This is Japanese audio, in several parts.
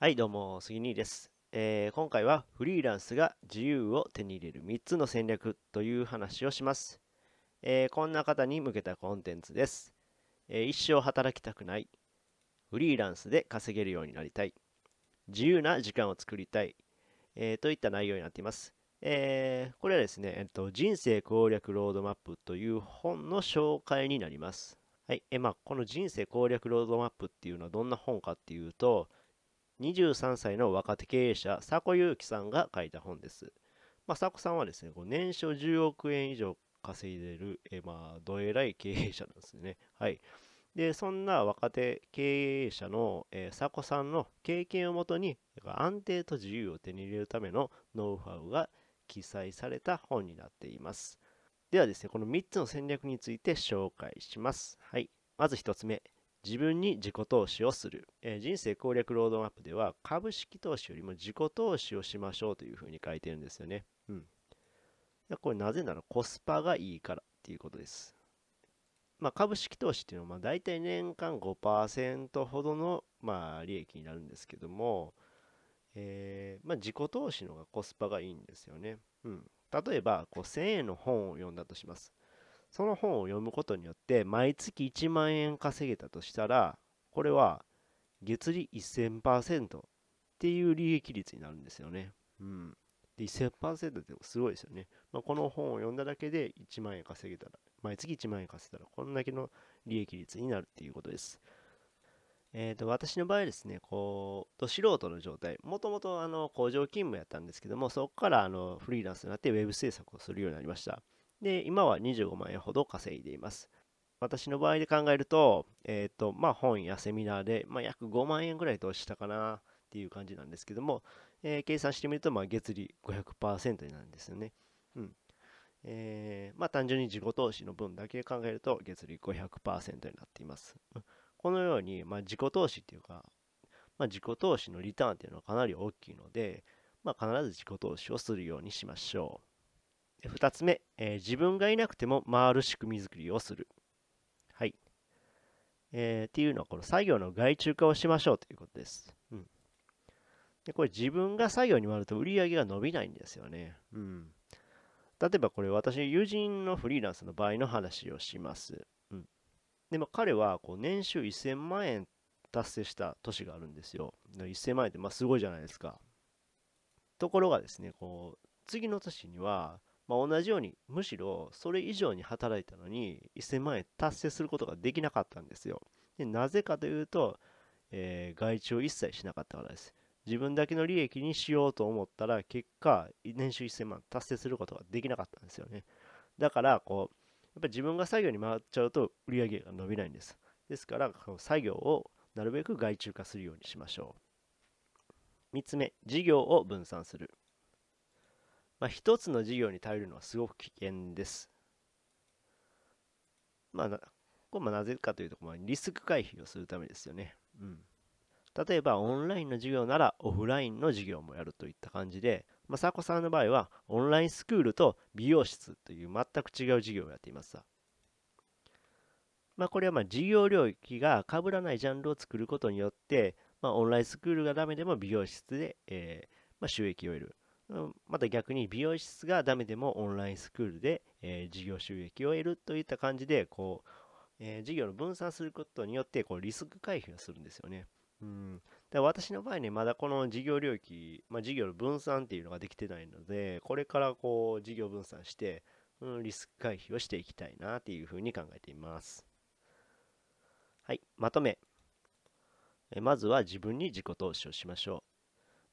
はい、どうも、杉兄です、えー今回はフリーランスが自由を手に入れる3つの戦略という話をします。えーこんな方に向けたコンテンツです、えー一生働きたくない。フリーランスで稼げるようになりたい。自由な時間を作りたい。えといった内容になっています。えこれはですね、えっと、人生攻略ロードマップという本の紹介になります。はい。えまあ、この人生攻略ロードマップっていうのはどんな本かっていうと、23歳の若手経営者、佐古祐樹さんが書いた本です。まあ、佐古さんはですね、こう年商10億円以上稼いでる、えまあ、どえらい経営者なんですね。はい。で、そんな若手経営者の、え佐古さんの経験をもとに、安定と自由を手に入れるためのノウハウが記載された本になっています。ではですね、この3つの戦略について紹介します。はい。まず1つ目。自分に自己投資をする、えー人生攻略ロードマップでは株式投資よりも自己投資をしましょうというふうに書いてるんですよね。うん。でこれなぜならコスパがいいからっていうことです。まあ、株式投資っていうのはまあ大体年間5%ほどのまあ利益になるんですけども、えーまあ、自己投資の方がコスパがいいんですよね。うん。例えばこう1000円の本を読んだとします。その本を読むことによって毎月1万円稼げたとしたらこれは月利1000%っていう利益率になるんですよね。うん。で1000%ってすごいですよね。まあ、この本を読んだだけで1万円稼げたら毎月1万円稼げたらこんだけの利益率になるっていうことです。えー、と私の場合ですね、こう、ど素人の状態、もともとあの工場勤務やったんですけども、そこからあのフリーランスになってウェブ制作をするようになりました。で、今は25万円ほど稼いでいます。私の場合で考えると、えっ、と、まあ本やセミナーで、まあ、約5万円ぐらい投資したかなっていう感じなんですけども、えー計算してみると、まあ月利500%になるんですよね。うん。えーまあ単純に自己投資の分だけ考えると月利500%になっています。このように、まあ、自己投資っていうか、まあ、自己投資のリターンっていうのはかなり大きいので、まあ、必ず自己投資をするようにしましょう。2つ目、えー自分がいなくても回る仕組み作りをする。はい。えーっていうのは、この作業の外注化をしましょうということです。うん。で、これ自分が作業に回ると売り上げが伸びないんですよね。うん。例えばこれ私、友人のフリーランスの場合の話をします。うん。でも彼はこう年収1000万円達成した年があるんですよ。1000万円ってまあすごいじゃないですか。ところがですね、こう次の年には、まあ、同じようにむしろそれ以上に働いたのに1000万円達成することができなかったんですよ。でなぜかというと、えー外注を一切しなかったからです。自分だけの利益にしようと思ったら結果年収1000万達成することができなかったんですよね。だからこうやっぱり自分が作業に回っちゃうと売り上げが伸びないんです。ですから、この作業をなるべく外注化するようにしましょう。3つ目、事業を分散する。まあ、1つの事業に頼るのはすごく危険です。まあ、なこれもなぜかというと、まあ、リスク回避をするためですよね。うん。例えば、オンラインの授業ならオフラインの授業もやるといった感じで、まあ、佐古さんの場合は、オンラインスクールと美容室という全く違う授業をやっています。まあ、これはまあ事業領域が被らないジャンルを作ることによって、まあ、オンラインスクールがダメでも美容室で、えーまあ、収益を得る。また逆に美容室がダメでもオンラインスクールで、えー事業収益を得るといった感じで、こう、えー事業の分散することによってこうリスク回避をするんですよね。うん、で私の場合ね、まだこの事業領域、まあ、事業の分散っていうのができてないので、これからこう事業分散して、うん、リスク回避をしていきたいなっていうふうに考えています。はい、まとめ。えまずは自分に自己投資をしましょう。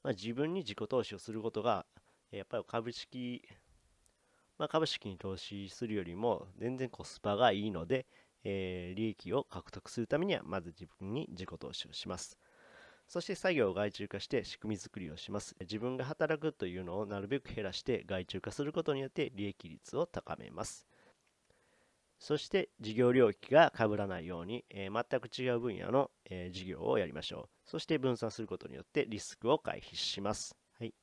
まあ、自分に自己投資をすることが、やっぱり株式、まあ、株式に投資するよりも全然コスパがいいので、えー利益を獲得するためには、まず自分に自己投資をします。そして作業を外注化して仕組み作りをします。自分が働くというのをなるべく減らして外注化することによって利益率を高めます。そして事業領域が被らないように、えー全く違う分野の、えー事業をやりましょう。そして分散することによってリスクを回避します。はい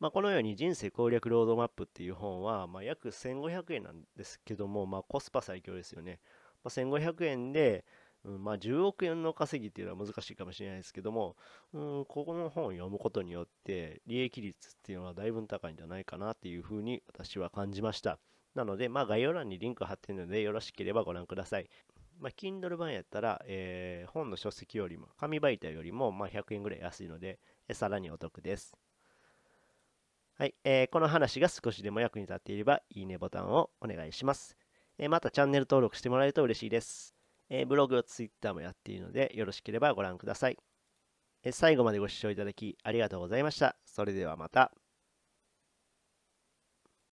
まあ、このように人生攻略ロードマップっていう本は、まあ、約1500円なんですけども、まあ、コスパ最強ですよね。まあ、1500円で、うん、まあ10億円の稼ぎっていうのは難しいかもしれないですけども、うん、ここの本を読むことによって利益率っていうのはだいぶ高いんじゃないかなっていうふうに私は感じました。なので、まあ概要欄にリンク貼ってるのでよろしければご覧ください。まあ、Kindle 版やったら、えー、本の書籍よりも、紙媒体よりも、まあ、100円ぐらい安いので、えさらにお得です。はい、えー、この話が少しでも役に立っていれば、いいねボタンをお願いします。えー、またチャンネル登録してもらえると嬉しいです。え、ブログ、ツイッターもやっているので、よろしければご覧ください。え最後までご視聴いただきありがとうございました。それではまた。